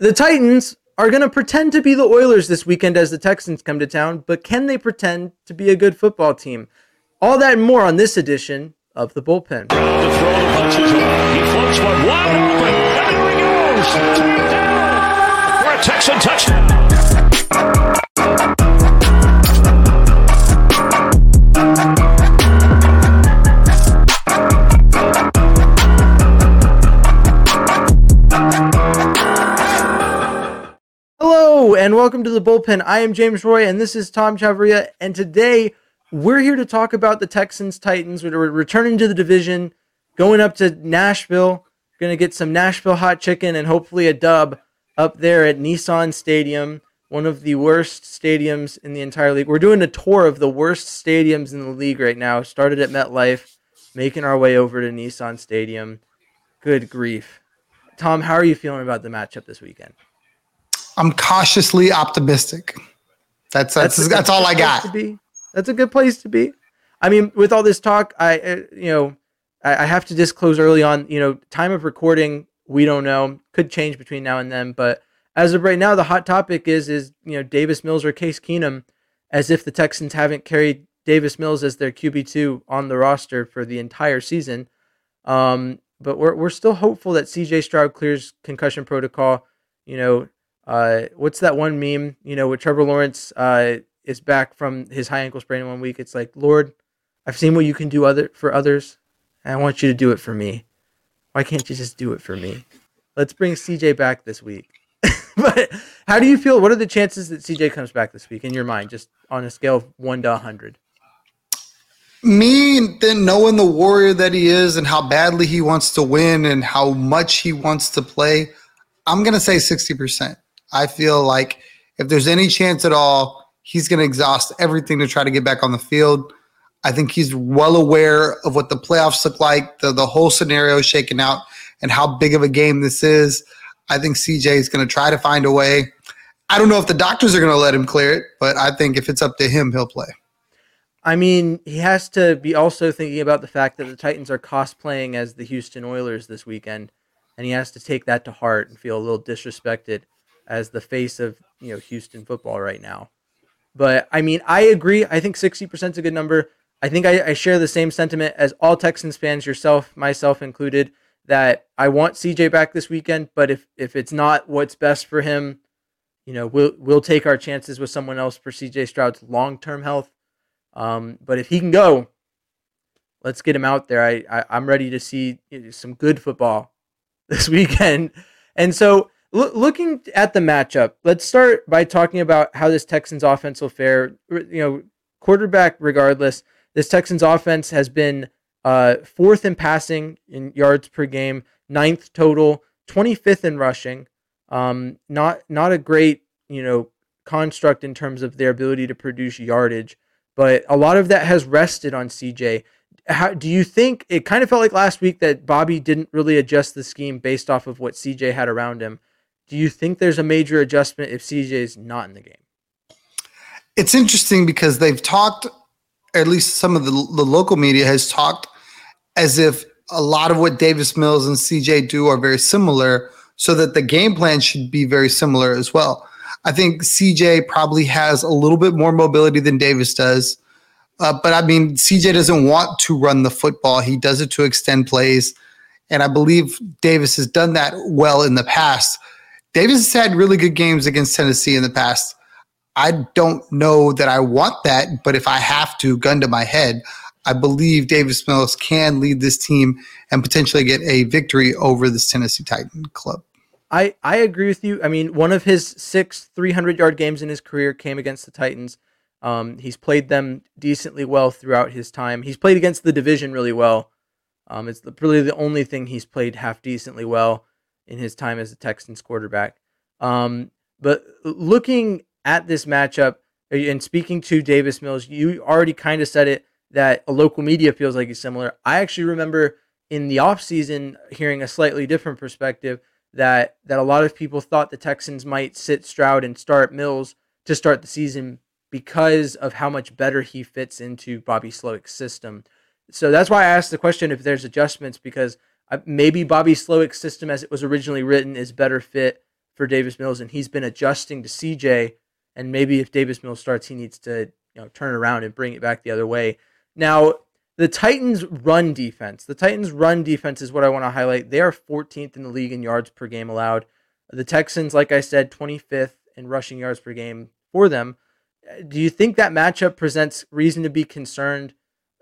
The Titans are going to pretend to be the Oilers this weekend as the Texans come to town, but can they pretend to be a good football team? All that and more on this edition of the bullpen. Texan touchdown. And welcome to the bullpen. I am James Roy and this is Tom Chavria. And today we're here to talk about the Texans Titans. We're returning to the division, going up to Nashville, going to get some Nashville hot chicken and hopefully a dub up there at Nissan Stadium, one of the worst stadiums in the entire league. We're doing a tour of the worst stadiums in the league right now. Started at MetLife, making our way over to Nissan Stadium. Good grief. Tom, how are you feeling about the matchup this weekend? I'm cautiously optimistic. That's that's that's, that's, all I got. To be. That's a good place to be. I mean, with all this talk, I uh, you know I, I have to disclose early on. You know, time of recording we don't know could change between now and then, but as of right now, the hot topic is is you know Davis Mills or Case Keenum, as if the Texans haven't carried Davis Mills as their QB two on the roster for the entire season. Um, but we're we're still hopeful that CJ Stroud clears concussion protocol. You know, uh, what's that one meme? You know, with Trevor Lawrence uh, is back from his high ankle sprain in one week. It's like, Lord, I've seen what you can do other for others, and I want you to do it for me. Why can't you just do it for me? Let's bring CJ back this week. but how do you feel? What are the chances that CJ comes back this week in your mind, just on a scale of one to hundred? Me, then knowing the warrior that he is and how badly he wants to win and how much he wants to play, I'm gonna say sixty percent. I feel like if there's any chance at all, he's going to exhaust everything to try to get back on the field. I think he's well aware of what the playoffs look like, the, the whole scenario shaking out, and how big of a game this is. I think CJ is going to try to find a way. I don't know if the doctors are going to let him clear it, but I think if it's up to him, he'll play. I mean, he has to be also thinking about the fact that the Titans are cosplaying as the Houston Oilers this weekend, and he has to take that to heart and feel a little disrespected as the face of you know Houston football right now. But I mean, I agree. I think sixty percent is a good number. I think I, I, share the same sentiment as all Texans fans, yourself, myself included, that I want CJ back this weekend. But if if it's not what's best for him, you know, we'll we'll take our chances with someone else for CJ Stroud's long term health. Um, but if he can go, let's get him out there. I, I I'm ready to see some good football this weekend. And so looking at the matchup, let's start by talking about how this Texans offense will fare. You know, quarterback regardless, this Texans offense has been uh, fourth in passing in yards per game, ninth total, 25th in rushing. Um, not not a great you know construct in terms of their ability to produce yardage, but a lot of that has rested on CJ. How, do you think it kind of felt like last week that Bobby didn't really adjust the scheme based off of what CJ had around him? Do you think there's a major adjustment if CJ is not in the game? It's interesting because they've talked, at least some of the, the local media has talked as if a lot of what Davis Mills and CJ do are very similar, so that the game plan should be very similar as well. I think CJ probably has a little bit more mobility than Davis does. Uh, but I mean, CJ doesn't want to run the football. He does it to extend plays. And I believe Davis has done that well in the past. Davis has had really good games against Tennessee in the past. I don't know that I want that, but if I have to, gun to my head, I believe Davis Mills can lead this team and potentially get a victory over this Tennessee Titan club. I, I agree with you. I mean, one of his six 300 yard games in his career came against the Titans. Um, he's played them decently well throughout his time. He's played against the division really well. Um, it's the, really the only thing he's played half decently well in his time as a Texans quarterback. Um, but looking at this matchup and speaking to Davis Mills, you already kind of said it that a local media feels like he's similar. I actually remember in the offseason hearing a slightly different perspective that that a lot of people thought the Texans might sit Stroud and start Mills to start the season because of how much better he fits into Bobby Slowik's system. So that's why I asked the question if there's adjustments because maybe Bobby Slowik's system as it was originally written is better fit for Davis Mills and he's been adjusting to CJ and maybe if Davis Mills starts he needs to you know turn around and bring it back the other way. Now, the Titans' run defense. The Titans' run defense is what I want to highlight. They are 14th in the league in yards per game allowed. The Texans, like I said, 25th in rushing yards per game for them. Do you think that matchup presents reason to be concerned?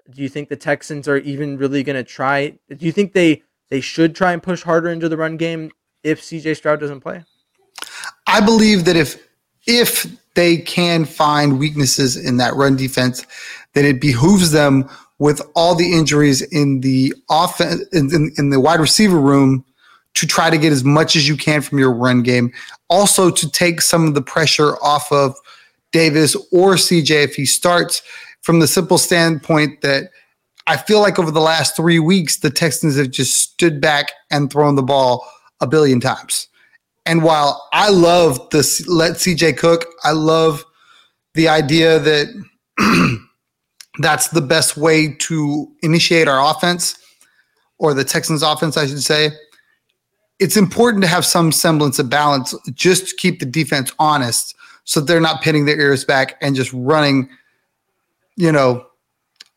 Do you think the Texans are even really going to try? Do you think they they should try and push harder into the run game if CJ Stroud doesn't play? I believe that if if they can find weaknesses in that run defense, then it behooves them with all the injuries in the offense in, in, in, the wide receiver room to try to get as much as you can from your run game. Also to take some of the pressure off of Davis or CJ if he starts from the simple standpoint that I feel like over the last three weeks, the Texans have just stood back and thrown the ball a billion times. And while I love this, let CJ cook, I love the idea that that's the best way to initiate our offense or the Texans offense, I should say. It's important to have some semblance of balance just to keep the defense honest so they're not pinning their ears back and just running, you know,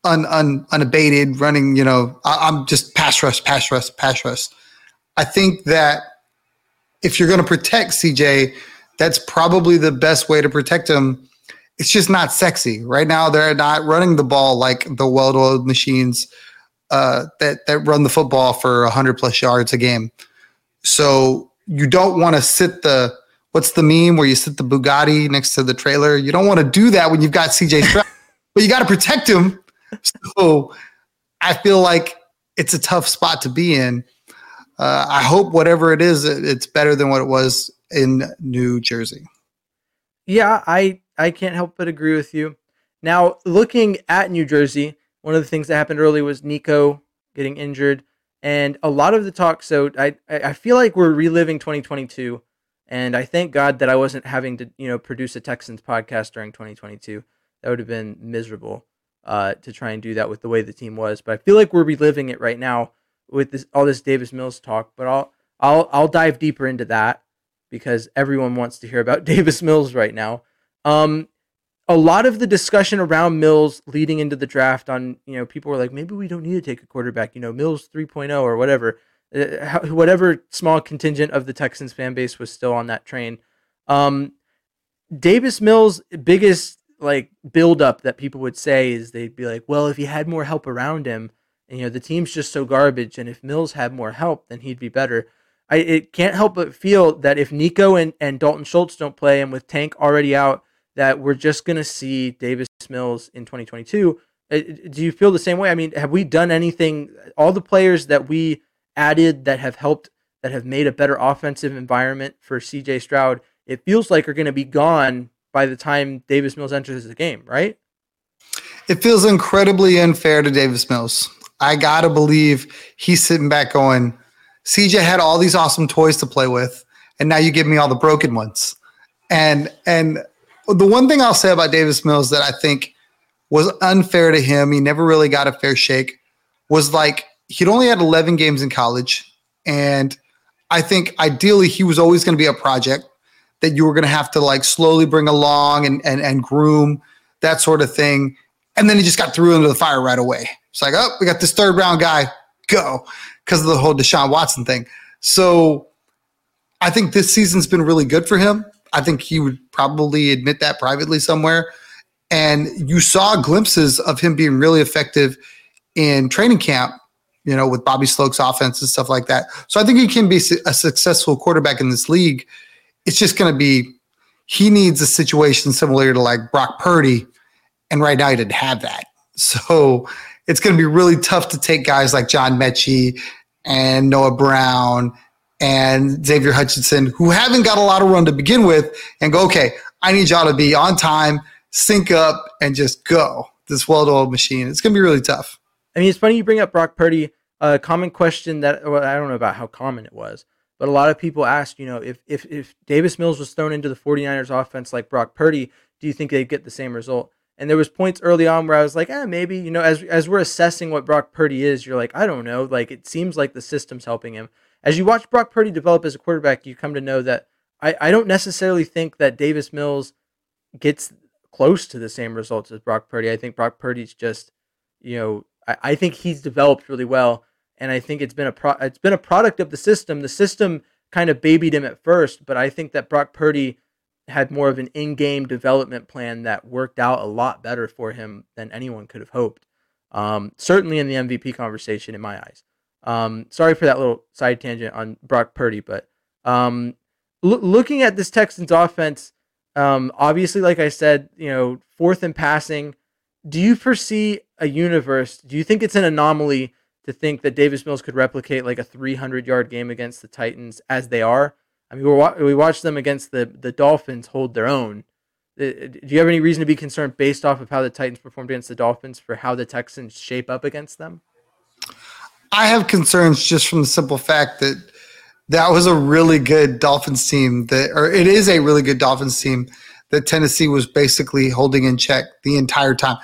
un, un, unabated, running, you know, I, I'm just pass rush, pass rush, pass rush. I think that if you're going to protect CJ, that's probably the best way to protect him it's just not sexy right now. They're not running the ball like the well-oiled machines uh, that that run the football for hundred plus yards a game. So you don't want to sit the what's the meme where you sit the Bugatti next to the trailer. You don't want to do that when you've got CJ Stroud, but you got to protect him. So I feel like it's a tough spot to be in. Uh, I hope whatever it is, it's better than what it was in New Jersey. Yeah, I I can't help but agree with you. Now, looking at New Jersey, one of the things that happened early was Nico getting injured, and a lot of the talk. So I I feel like we're reliving 2022, and I thank God that I wasn't having to you know produce a Texans podcast during 2022. That would have been miserable uh, to try and do that with the way the team was. But I feel like we're reliving it right now with this all this Davis Mills talk. But I'll I'll I'll dive deeper into that because everyone wants to hear about Davis Mills right now. Um, a lot of the discussion around Mills leading into the draft on, you know, people were like, maybe we don't need to take a quarterback, you know, Mills 3.0 or whatever. Uh, whatever small contingent of the Texans fan base was still on that train. Um, Davis Mills' biggest like buildup that people would say is they'd be like, well, if he had more help around him, and, you know, the team's just so garbage, and if Mills had more help, then he'd be better. I it can't help but feel that if Nico and, and Dalton Schultz don't play, and with Tank already out, that we're just to see Davis Mills in 2022. Uh, do you feel the same way? I mean, have we done anything? All the players that we added that have helped, that have made a better offensive environment for CJ Stroud, it feels like are going to be gone by the time Davis Mills enters the game, right? It feels incredibly unfair to Davis Mills. I got to believe he's sitting back going, CJ had all these awesome toys to play with, and now you give me all the broken ones. And and the one thing I'll say about Davis Mills that I think was unfair to him, he never really got a fair shake, was like he'd only had 11 games in college. And I think ideally he was always going to be a project that you were going to have to like slowly bring along and, and, and groom, that sort of thing. And then he just got through into the fire right away. It's like, oh, we got this third round guy, go, because of the whole Deshaun Watson thing. So I think this season's been really good for him. I think he would probably admit that privately somewhere. And you saw glimpses of him being really effective in training camp, you know, with Bobby Slowik's offense and stuff like that. So I think he can be a successful quarterback in this league. It's just going to be, he needs a situation similar to like Brock Purdy. And right now he didn't have that. So it's going to be really tough to take guys like John Metchie and Noah Brown and Xavier Hutchinson, who haven't got a lot of run to begin with, and go, okay, I need y'all to be on time, sync up, and just go. This well-oiled machine. It's going to be really tough. I mean, it's funny you bring up Brock Purdy. A common question that well, I don't know about how common it was, but a lot of people asked, you know, if, if, if Davis Mills was thrown into the 49ers offense like Brock Purdy, do you think they'd get the same result? And there was points early on where I was like, eh, maybe, you know, as as we're assessing what Brock Purdy is, you're like, I don't know. Like it seems like the system's helping him. As you watch Brock Purdy develop as a quarterback, you come to know that I, I don't necessarily think that Davis Mills gets close to the same results as Brock Purdy. I think Brock Purdy's just, you know, I, I think he's developed really well and I think it's been a pro- it's been a product of the system. The system kind of babied him at first, but I think that Brock Purdy had more of an in-game development plan that worked out a lot better for him than anyone could have hoped. Um, certainly in the MVP conversation, in my eyes. Um, sorry for that little side tangent on Brock Purdy, but um, lo- looking at this Texans offense, um, obviously, like I said, you know, fourth in passing. Do you foresee a universe? Do you think it's an anomaly to think that Davis Mills could replicate like a 300 yard game against the Titans as they are. I mean, we we watched them against the the Dolphins hold their own. Uh, do you have any reason to be concerned based off of how the Titans performed against the Dolphins for how the Texans shape up against them? I have concerns just from the simple fact that that was a really good Dolphins team that, or it is a really good Dolphins team that Tennessee was basically holding in check the entire time,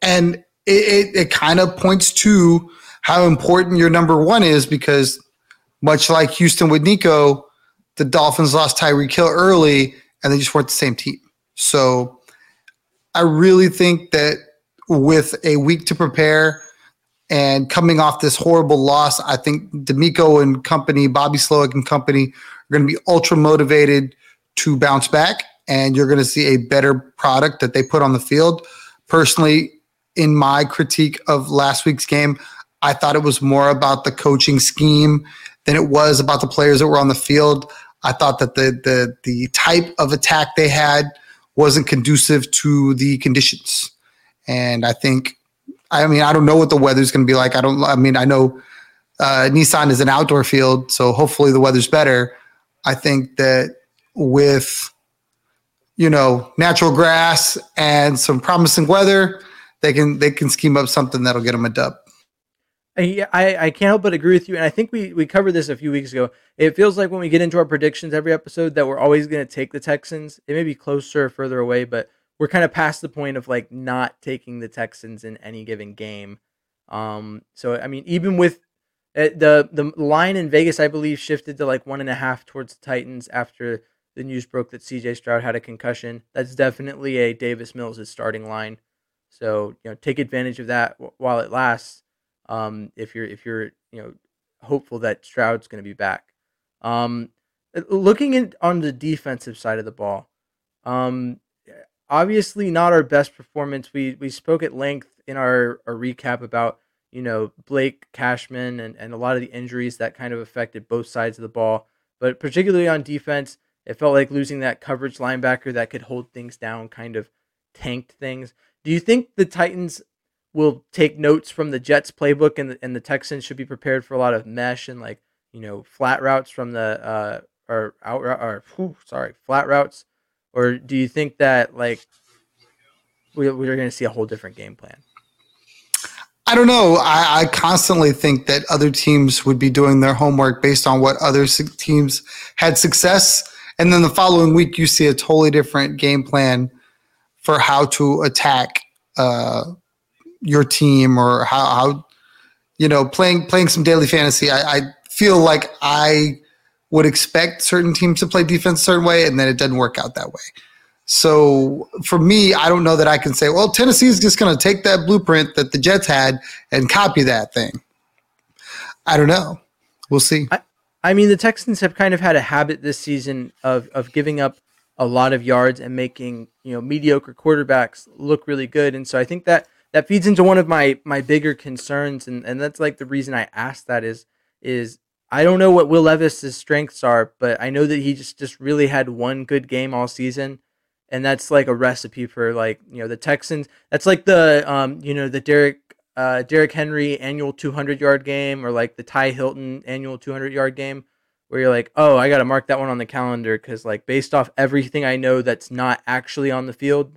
and it, it, it kind of points to how important your number one is because much like Houston with Nico, the Dolphins lost Tyreek Hill early and they just weren't the same team. So I really think that with a week to prepare and coming off this horrible loss, I think DeMeco and company, Bobby Slowik and company are going to be ultra motivated to bounce back and you're going to see a better product that they put on the field. Personally, in my critique of last week's game, I thought it was more about the coaching scheme than it was about the players that were on the field. I thought that the the the type of attack they had wasn't conducive to the conditions. And I think I mean I don't know what the weather's going to be like. I don't I mean I know uh, Nissan is an outdoor field, so hopefully the weather's better. I think that with you know natural grass and some promising weather, they can they can scheme up something that'll get them a dub. I, I can't help but agree with you, and I think we we covered this a few weeks ago. It feels like when we get into our predictions every episode that we're always going to take the Texans. It may be closer or further away, but we're kind of past the point of like not taking the Texans in any given game. Um, so I mean, even with uh, the the line in Vegas, I believe shifted to like one and a half towards the Titans after the news broke that C.J. Stroud had a concussion. That's definitely a Davis Mills' starting line. So you know, take advantage of that while it lasts um, if you're if you're you know hopeful that Stroud's going to be back. Um, uh, looking in on the defensive side of the ball, um, obviously not our best performance. We we spoke at length in our, our recap about you know Blake Cashman and, and a lot of the injuries that kind of affected both sides of the ball, but particularly on defense, it felt like losing that coverage linebacker that could hold things down kind of tanked things. Do you think the Titans will take notes from the Jets playbook and the, and the Texans should be prepared for a lot of mesh and like you know flat routes from the uh or out or whew, sorry flat routes or do you think that like we, we're going to see a whole different game plan I don't know. I, I, constantly think that other teams would be doing their homework based on what other teams had success. And then the following week, you see a totally different game plan for how to attack uh, your team or how, how you know playing playing some daily fantasy. I, I feel like I would expect certain teams to play defense a certain way, and then it doesn't work out that way. So for me, I don't know that I can say, well, Tennessee is just going to take that blueprint that the Jets had and copy that thing. I don't know. We'll see. I, I mean, the Texans have kind of had a habit this season of of giving up a lot of yards and making you know mediocre quarterbacks look really good, and so I think that that feeds into one of my my bigger concerns and and that's like the reason I asked that is is I don't know what Will Levis's strengths are, but I know that he just just really had one good game all season, and that's like a recipe for like you know the Texans. That's like the um you know the Derek uh Derrick Henry annual 200 yard game or like the Ty Hilton annual 200 yard game. where you're like, oh, I got to mark that one on the calendar because, like, based off everything I know that's not actually on the field,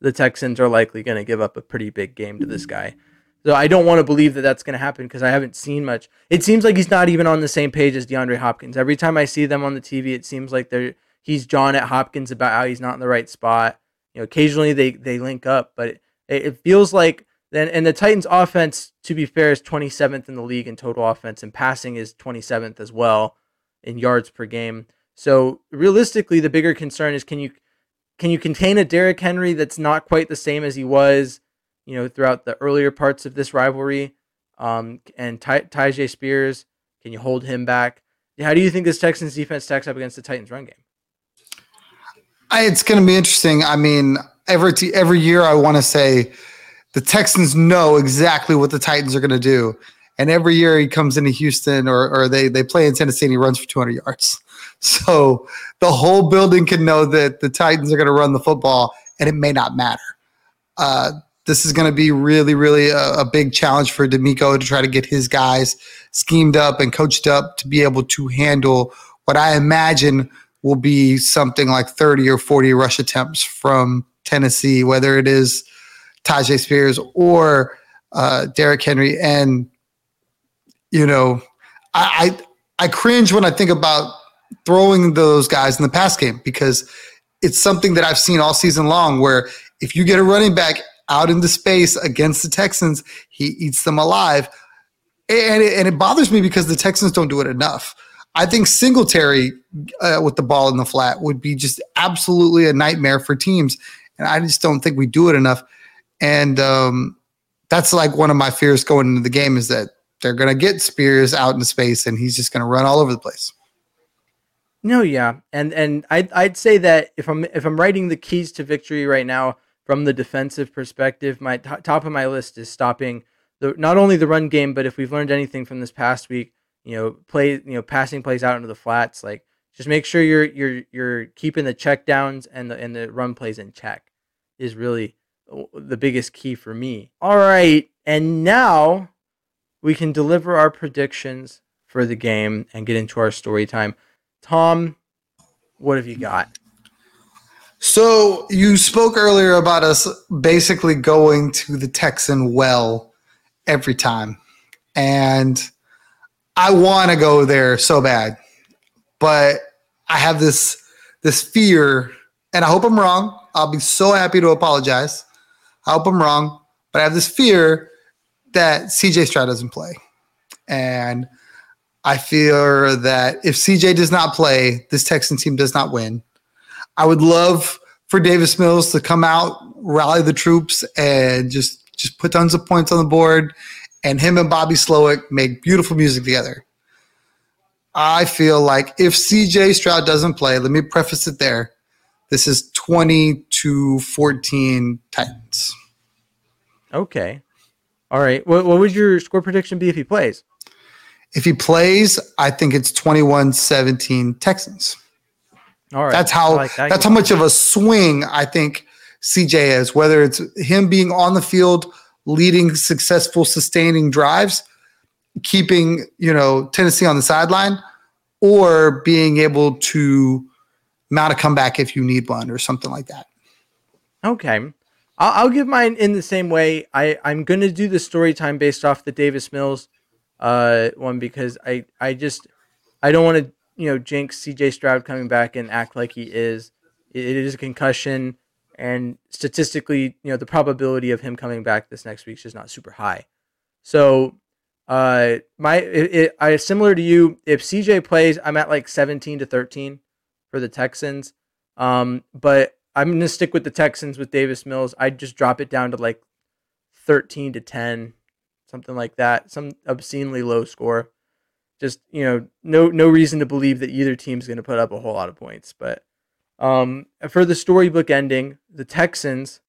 the Texans are likely going to give up a pretty big game to this mm. guy. So I don't want to believe that that's going to happen because I haven't seen much. It seems like he's not even on the same page as DeAndre Hopkins. Every time I see them on the TV, it seems like they're he's John at Hopkins about how he's not in the right spot. You know, occasionally they they link up, but it, it feels like then and the Titans offense, to be fair, is 27th in the league in total offense, and passing is 27th as well in yards per game. So realistically, the bigger concern is can you can you contain a Derrick Henry that's not quite the same as he was, you know, throughout the earlier parts of this rivalry? Um, and Ty- Tyjae Spears, can you hold him back? How do you think this Texans defense stacks up against the Titans run game? It's going to be interesting. I mean, every t- every year I want to say the Texans know exactly what the Titans are going to do, and every year he comes into Houston or or they they play in Tennessee and he runs for 200 yards. So the whole building can know that the Titans are going to run the football, and it may not matter. Uh, this is going to be really, really a, a, big challenge for DeMeco to try to get his guys schemed up and coached up to be able to handle what I imagine will be something like 30 or 40 rush attempts from Tennessee, whether it is Tyjae Spears or uh, Derrick Henry. And, you know, I, I, I cringe when I think about throwing those guys in the pass game because it's something that I've seen all season long where if you get a running back out into space against the Texans, he eats them alive. And it, and it bothers me because the Texans don't do it enough. I think Singletary uh, with the ball in the flat would be just absolutely a nightmare for teams. And I just don't think we do it enough. And um, that's like one of my fears going into the game is that they're going to get Spears out into space and he's just going to run all over the place. No, yeah, and and I'd I'd say that if I'm if I'm writing the keys to victory right now from the defensive perspective, my t- top of my list is stopping the not only the run game, but if we've learned anything from this past week, you know, play you know passing plays out into the flats, like just make sure you're you're you're keeping the check downs and the and the run plays in check is really the biggest key for me. All right, and now we can deliver our predictions for the game and get into our story time. Tom, what have you got? So you spoke earlier about us basically going to the Texan well every time. And I want to go there so bad. But I have this this fear and I hope I'm wrong. I'll be so happy to apologize. I hope I'm wrong, but I have this fear that CJ Stroud doesn't play. And I fear that if CJ does not play, this Texan team does not win. I would love for Davis Mills to come out, rally the troops, and just just put tons of points on the board. And him and Bobby Slowik make beautiful music together. I feel like if CJ Stroud doesn't play, let me preface it there. This is 20 to 14 Titans. Okay. All right. What, what would your score prediction be if he plays? If he plays, I think it's 21-17 Texans. All right. That's how like that. that's how much of a swing I think CJ is, whether it's him being on the field, leading successful sustaining drives, keeping, you know, Tennessee on the sideline, or being able to mount a comeback if you need one or something like that. Okay. I'll, I'll give mine in the same way. I, I'm going to do the story time based off the Davis Mills uh, one because I I just I don't want to you know jinx C.J. Stroud coming back and act like he is. It, it is a concussion, and statistically, you know the probability of him coming back this next week is just not super high. So, uh, my it, it, I similar to you. If C.J. plays, I'm at like 17 to 13 for the Texans. Um, but I'm gonna stick with the Texans with Davis Mills. I'd just drop it down to like 13 to 10 something like that, some obscenely low score. Just you know, no no reason to believe that either team's going to put up a whole lot of points. But um, for the storybook ending, the Texans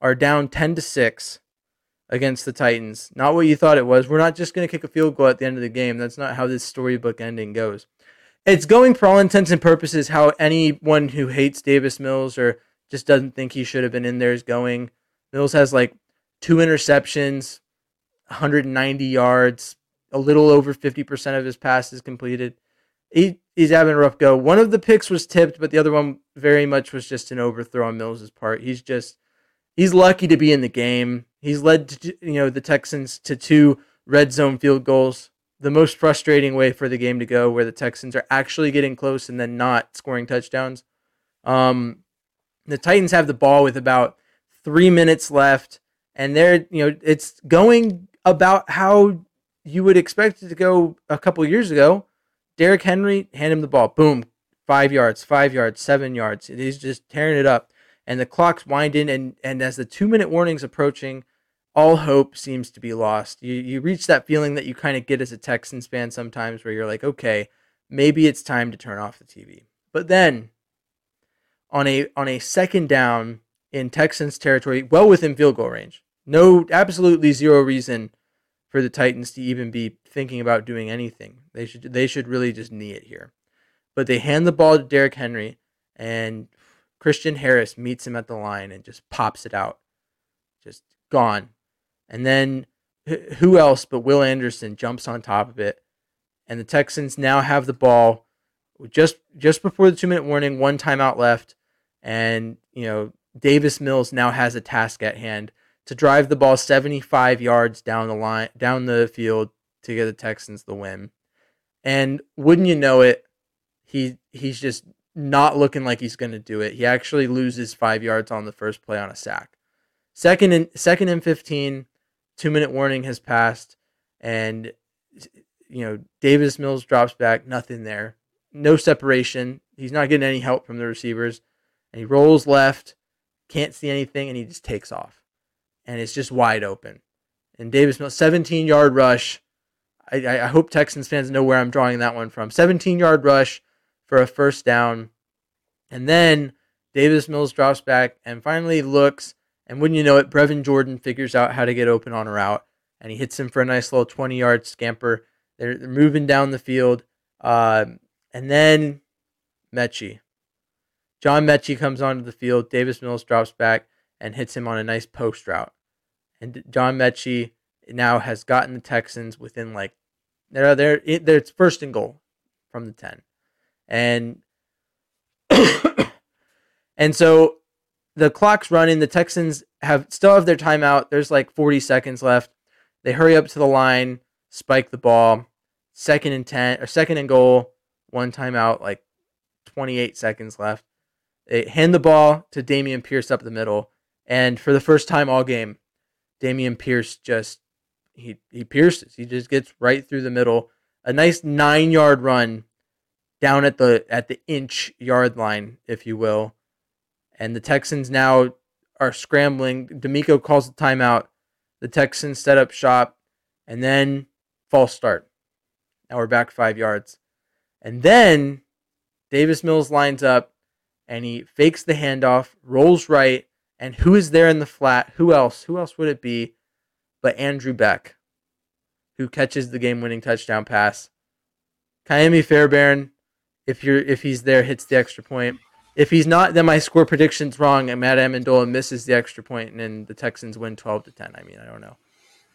are down ten to six against the Titans. Not what you thought it was. We're not just going to kick a field goal at the end of the game. That's not how this storybook ending goes. It's going for all intents and purposes how anyone who hates Davis Mills or just doesn't think he should have been in there is going. Mills has like two interceptions, 190 yards, a little over 50% of his passes completed. he, he's having a rough go. One of the picks was tipped, but the other one very much was just an overthrow on Mills's part. He's just he's lucky to be in the game. He's led to, you know the Texans to two red zone field goals. The most frustrating way for the game to go, where the Texans are actually getting close and then not scoring touchdowns. Um, the Titans have the ball with about three minutes left, and they're you know it's going about how you would expect it to go a couple years ago. Derrick Henry, hand him the ball, boom, five yards, five yards, seven yards. He's just tearing it up, and the clock's winding, and and as the two minute warning's approaching, all hope seems to be lost. You you reach that feeling that you kind of get as a Texans fan sometimes, where you're like, okay, maybe it's time to turn off the TV. But then, on a on a second down in Texans territory, well within field goal range, no, absolutely zero reason for the Titans to even be thinking about doing anything. They should they should really just knee it here. But they hand the ball to Derrick Henry, and Christian Harris meets him at the line and just pops it out, just gone. And then who else but Will Anderson jumps on top of it, and the Texans now have the ball just just before the two minute warning, one timeout left, and you know Davis Mills now has a task at hand to drive the ball 75 yards down the line, down the field to get the Texans the win. And wouldn't you know it, he he's just not looking like he's going to do it. He actually loses five yards on the first play on a sack. Second and second and 15, two minute warning has passed, and you know Davis Mills drops back, nothing there, no separation. He's not getting any help from the receivers, and he rolls left, can't see anything, and he just takes off and it's just wide open. And Davis Mills, 17 yard rush. I, I hope Texans fans know where I'm drawing that one from. 17 yard rush for a first down. And then Davis Mills drops back and finally looks. And wouldn't you know it, Brevin Jordan figures out how to get open on a route. And he hits him for a nice little 20 yard scamper. They're, they're moving down the field. Uh, and then Metchie. John Metchie comes onto the field. Davis Mills drops back and hits him on a nice post route and John Metchie now has gotten the Texans within like they're they're they're it's first and goal from the ten, and and so the clock's running. The Texans have still have their timeout. There's like 40 seconds left. They hurry up to the line, spike the ball, second and ten or second and goal, one timeout, like 28 seconds left. They hand the ball to Dameon Pierce up the middle, and for the first time all game, Dameon Pierce just he he pierces. He just gets right through the middle. A nice nine yard run down at the at the inch yard line, if you will. And the Texans now are scrambling. DeMeco calls the timeout. The Texans set up shop, and then false start. Now we're back five yards. And then Davis Mills lines up and he fakes the handoff, rolls right, and who is there in the flat? Who else? Who else would it be but Andrew Beck, who catches the game-winning touchdown pass? Ka'imi Fairbairn, if you're if he's there, hits the extra point. If he's not, then my score prediction's wrong, and Matt Ammendola misses the extra point, and then the Texans win twelve to ten. I mean, I don't know.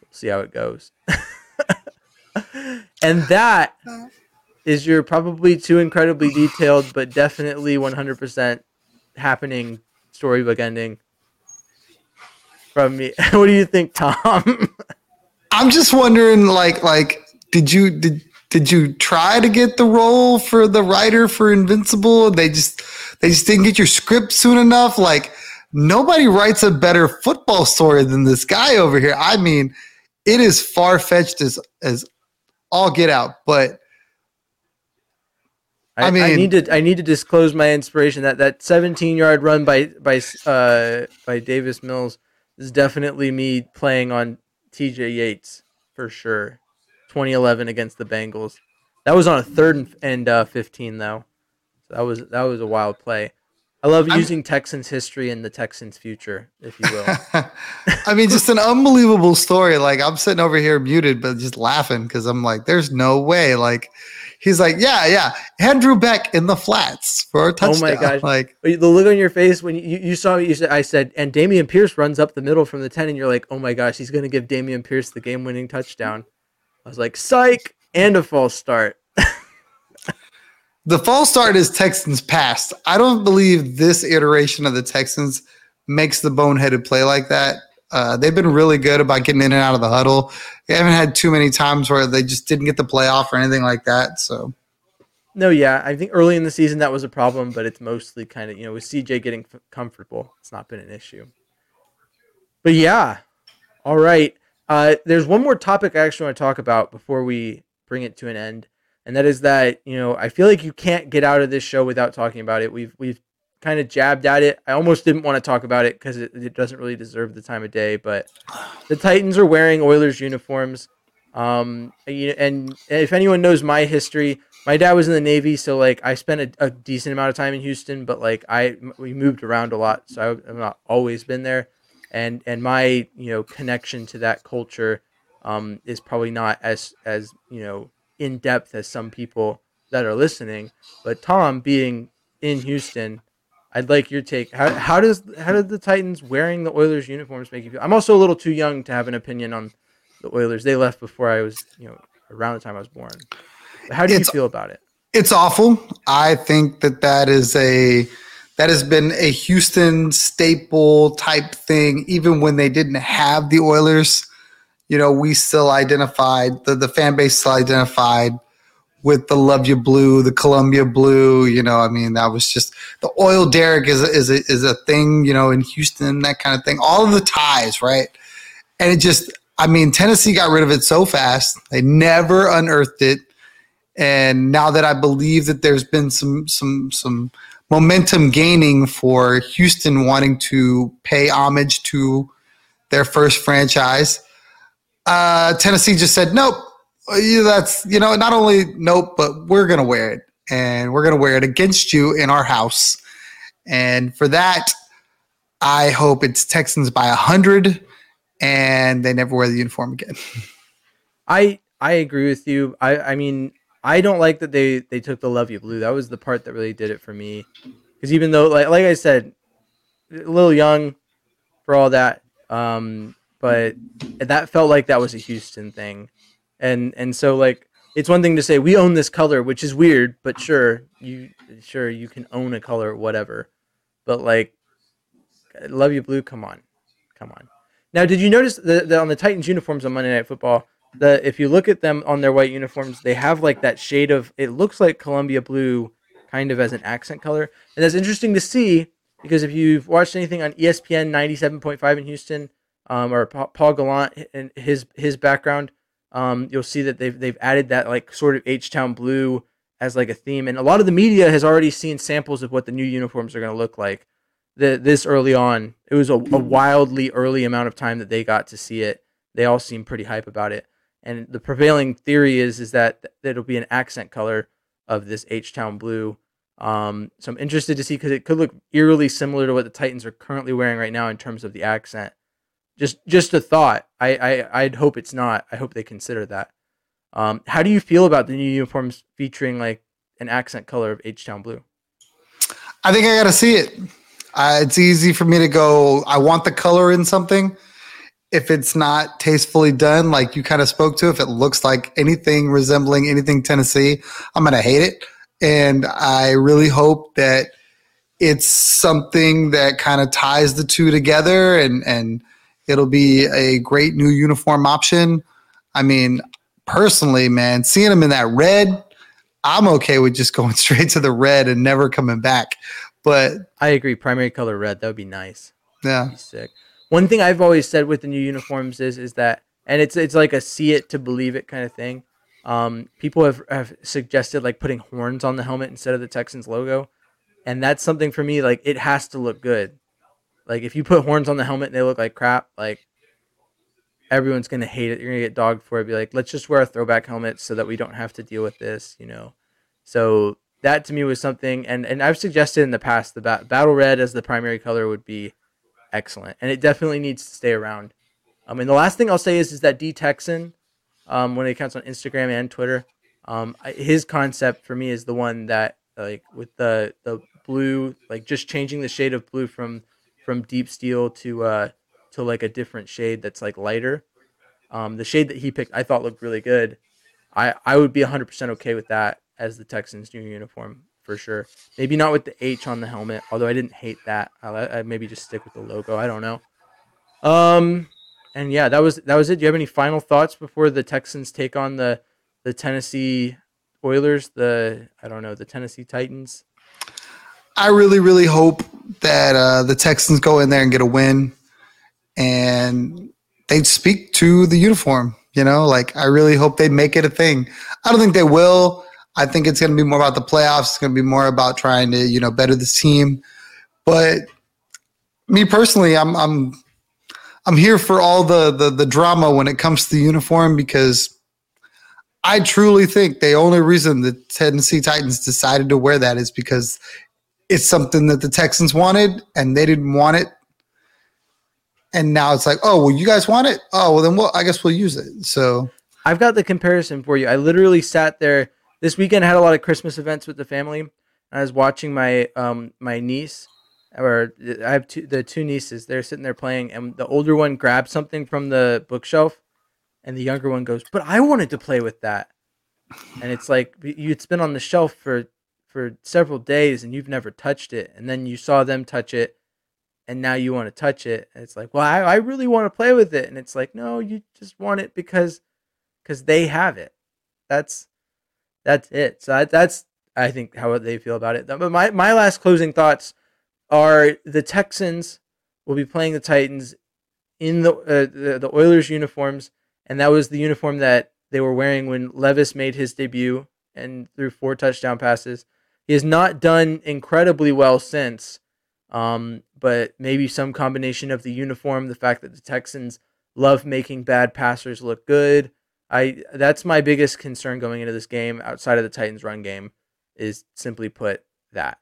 We'll see how it goes. and that is your probably too incredibly detailed, but definitely one hundred percent happening storybook ending from me. what do you think, Tom? I'm just wondering, like, like, did you did did you try to get the role for the writer for Invincible? They just they just didn't get your script soon enough. Like, nobody writes a better football story than this guy over here. I mean, it is far fetched as as all get out, but. I, I, mean, I need to I need to disclose my inspiration that that 17 yard run by by uh, by Davis Mills is definitely me playing on TJ Yates for sure. 2011 against the Bengals. That was on a third and, and uh, 15 though. So that was that was a wild play. I love I'm, using Texans history and the Texans future, if you will. I mean, just an unbelievable story. Like I'm sitting over here muted, but just laughing because I'm like, there's no way. Like he's like, yeah, yeah, Andrew Beck in the flats for a touchdown. Oh my gosh! Like the look on your face when you, you saw me, you said, I said, and Dameon Pierce runs up the middle from the ten, and you're like, oh my gosh, he's gonna give Dameon Pierce the game-winning touchdown. I was like, psych, and a false start. The false start is Texans past. I don't believe this iteration of the Texans makes the boneheaded play like that. Uh, they've been really good about getting in and out of the huddle. They haven't had too many times where they just didn't get the playoff or anything like that. So, no, yeah, I think early in the season that was a problem, but it's mostly kind of you know with CJ getting f- comfortable, it's not been an issue. But yeah, all right. Uh, there's one more topic I actually want to talk about before we bring it to an end, and that is that you know I feel like you can't get out of this show without talking about it. We've we've kind of jabbed at it. I almost didn't want to talk about it because it, it, doesn't really deserve the time of day. But the Titans are wearing Oilers uniforms. Um, and if anyone knows my history, my dad was in the Navy, so like I spent a, a decent amount of time in Houston, but like I we moved around a lot, so I've not always been there. And and my you know connection to that culture um, is probably not as as you know in depth as some people that are listening. But Tom, being in Houston, I'd like your take. How, how does how did the Titans wearing the Oilers uniforms make you feel? I'm also a little too young to have an opinion on the Oilers. They left before I was, you know, around the time I was born. But how do it's, you feel about it? It's awful. I think that that is a that has been a Houston staple type thing. Even when they didn't have the Oilers, you know, we still identified the the fan base still identified with the Love You Blue, the Columbia Blue. You know, I mean, that was just the oil derrick is a, is a, is a thing. You know, in Houston, that kind of thing. All of the ties, right? And it just, I mean, Tennessee got rid of it so fast. They never unearthed it. And now that I believe that there's been some some some momentum gaining for Houston wanting to pay homage to their first franchise, uh, Tennessee just said nope that's you know not only nope, but we're gonna wear it, and we're gonna wear it against you in our house, and for that, I hope it's Texans by a hundred, and they never wear the uniform again. I I agree with you. I I mean I don't like that they they took the love you blue. That was the part that really did it for me. Because even though like like I said, a little young for all that, um, but that felt like that was a Houston thing and and so like it's one thing to say we own this color, which is weird, but sure you sure you can own a color, whatever. But like, love you blue. Come on, come on. Now, did you notice that on the Titans uniforms on Monday Night Football? that if you look at them on their white uniforms, they have like that shade of it looks like Columbia blue, kind of as an accent color, and that's interesting to see because if you've watched anything on ESPN ninety seven point five in Houston, um, or Paul Gallant and his his background, um, you'll see that they've they've added that like sort of H Town blue as like a theme, and a lot of the media has already seen samples of what the new uniforms are going to look like. The, this early on, it was a, a wildly early amount of time that they got to see it. They all seem pretty hype about it, and the prevailing theory is is that, it'll be an accent color of this H Town blue. Um, so I'm interested to see because it could look eerily similar to what the Titans are currently wearing right now in terms of the accent. Just just a thought. I, I I'd hope it's not. I hope they consider that. Um, how do you feel about the new uniforms featuring like an accent color of H Town blue? I think I got to see it. Uh, it's easy for me to go. I want the color in something. If it's not tastefully done, like you kind of spoke to, if it looks like anything resembling anything Tennessee, I'm gonna hate it. And I really hope that it's something that kind of ties the two together and and It'll be a great new uniform option. I mean, personally, man, seeing them in that red, I'm okay with just going straight to the red and never coming back. But I agree, primary color red, that would be nice. Yeah. Be sick. One thing I've always said with the new uniforms is is that and it's it's like a see it to believe it kind of thing. Um, people have, have suggested like putting horns on the helmet instead of the Texans logo. And that's something for me, like it has to look good. Like if you put horns on the helmet and they look like crap, like everyone's gonna hate it. You're gonna get dogged for it. Be like, let's just wear a throwback helmet so that we don't have to deal with this, you know. So that to me was something, and and I've suggested in the past the bat- battle red as the primary color would be excellent, and it definitely needs to stay around. I mean, the last thing I'll say is is that D Texan, um, when it counts on Instagram and Twitter, um, his concept for me is the one that like with the the blue, like just changing the shade of blue from from deep steel to uh to like a different shade that's like lighter. Um, the shade that he picked I thought looked really good. I I would be 100% okay with that. as the Texans' new uniform for sure. Maybe not with the H on the helmet, although I didn't hate that. I, I maybe just stick with the logo. I don't know. Um, and yeah, that was that was it. Do you have any final thoughts before the Texans take on the the Tennessee Oilers? The I don't know the Tennessee Titans. I really, really hope that uh, the Texans go in there and get a win, and they speak to the uniform. You know, like I really hope they make it a thing. I don't think they will. I think it's going to be more about the playoffs. It's going to be more about trying to, you know, better this team. But me personally, I'm I'm I'm here for all the the, the drama when it comes to the uniform because I truly think the only reason the Tennessee Titans decided to wear that is because it's something that the Texans wanted and they didn't want it. And now it's like, oh, well, you guys want it? Oh, well, then well, I guess we'll use it. So I've got the comparison for you. I literally sat there this weekend. Had a lot of Christmas events with the family. I was watching my um my niece, or I have two the two nieces. They're sitting there playing, and the older one grabs something from the bookshelf, and the younger one goes, "But I wanted to play with that." And it's like it's been on the shelf for for several days, and you've never touched it, and then you saw them touch it, and now you want to touch it. And it's like, well, I, I really want to play with it, and it's like, no, you just want it because because they have it. That's that's it. So that's I think how they feel about it. But my my last closing thoughts are the Texans will be playing the Titans in the uh, the, the Oilers uniforms, and that was the uniform that they were wearing when Levis made his debut and threw four touchdown passes. He has not done incredibly well since, um, but maybe some combination of the uniform, the fact that the Texans love making bad passers look good, I that's my biggest concern going into this game outside of the Titans run game is simply put that.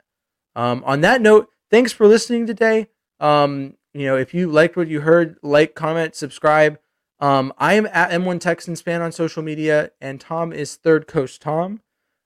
Um, on that note, thanks for listening today. Um, you know, if you liked what you heard, like, comment, subscribe. Um, I am at N1 Texans fan on social media, and Tom is Third Coast Tom.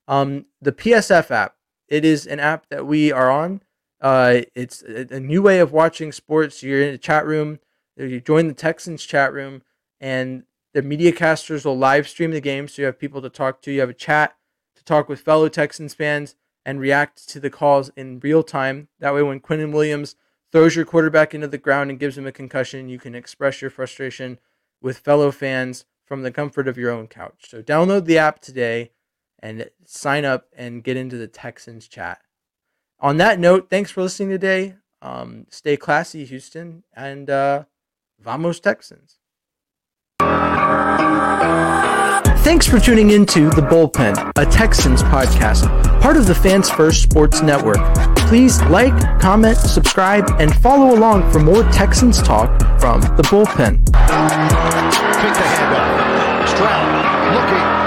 Um, the PSF app, it is an app that we are on. Uh, it's a, a new way of watching sports. You're in a chat room. You join the Texans chat room, and the media casters will live stream the game, so you have people to talk to. You have a chat to talk with fellow Texans fans and react to the calls in real time. That way, when Quinnen Williams throws your quarterback into the ground and gives him a concussion, you can express your frustration with fellow fans from the comfort of your own couch. So, download the app today and sign up and get into the Texans chat. On that note, thanks for listening today. Um, stay classy, Houston, and uh, vamos Texans. Thanks for tuning into The Bullpen, a Texans podcast, part of the Fans First Sports Network. Please like, comment, subscribe, and follow along for more Texans talk from The Bullpen. Kick the handoff. Stroud looking.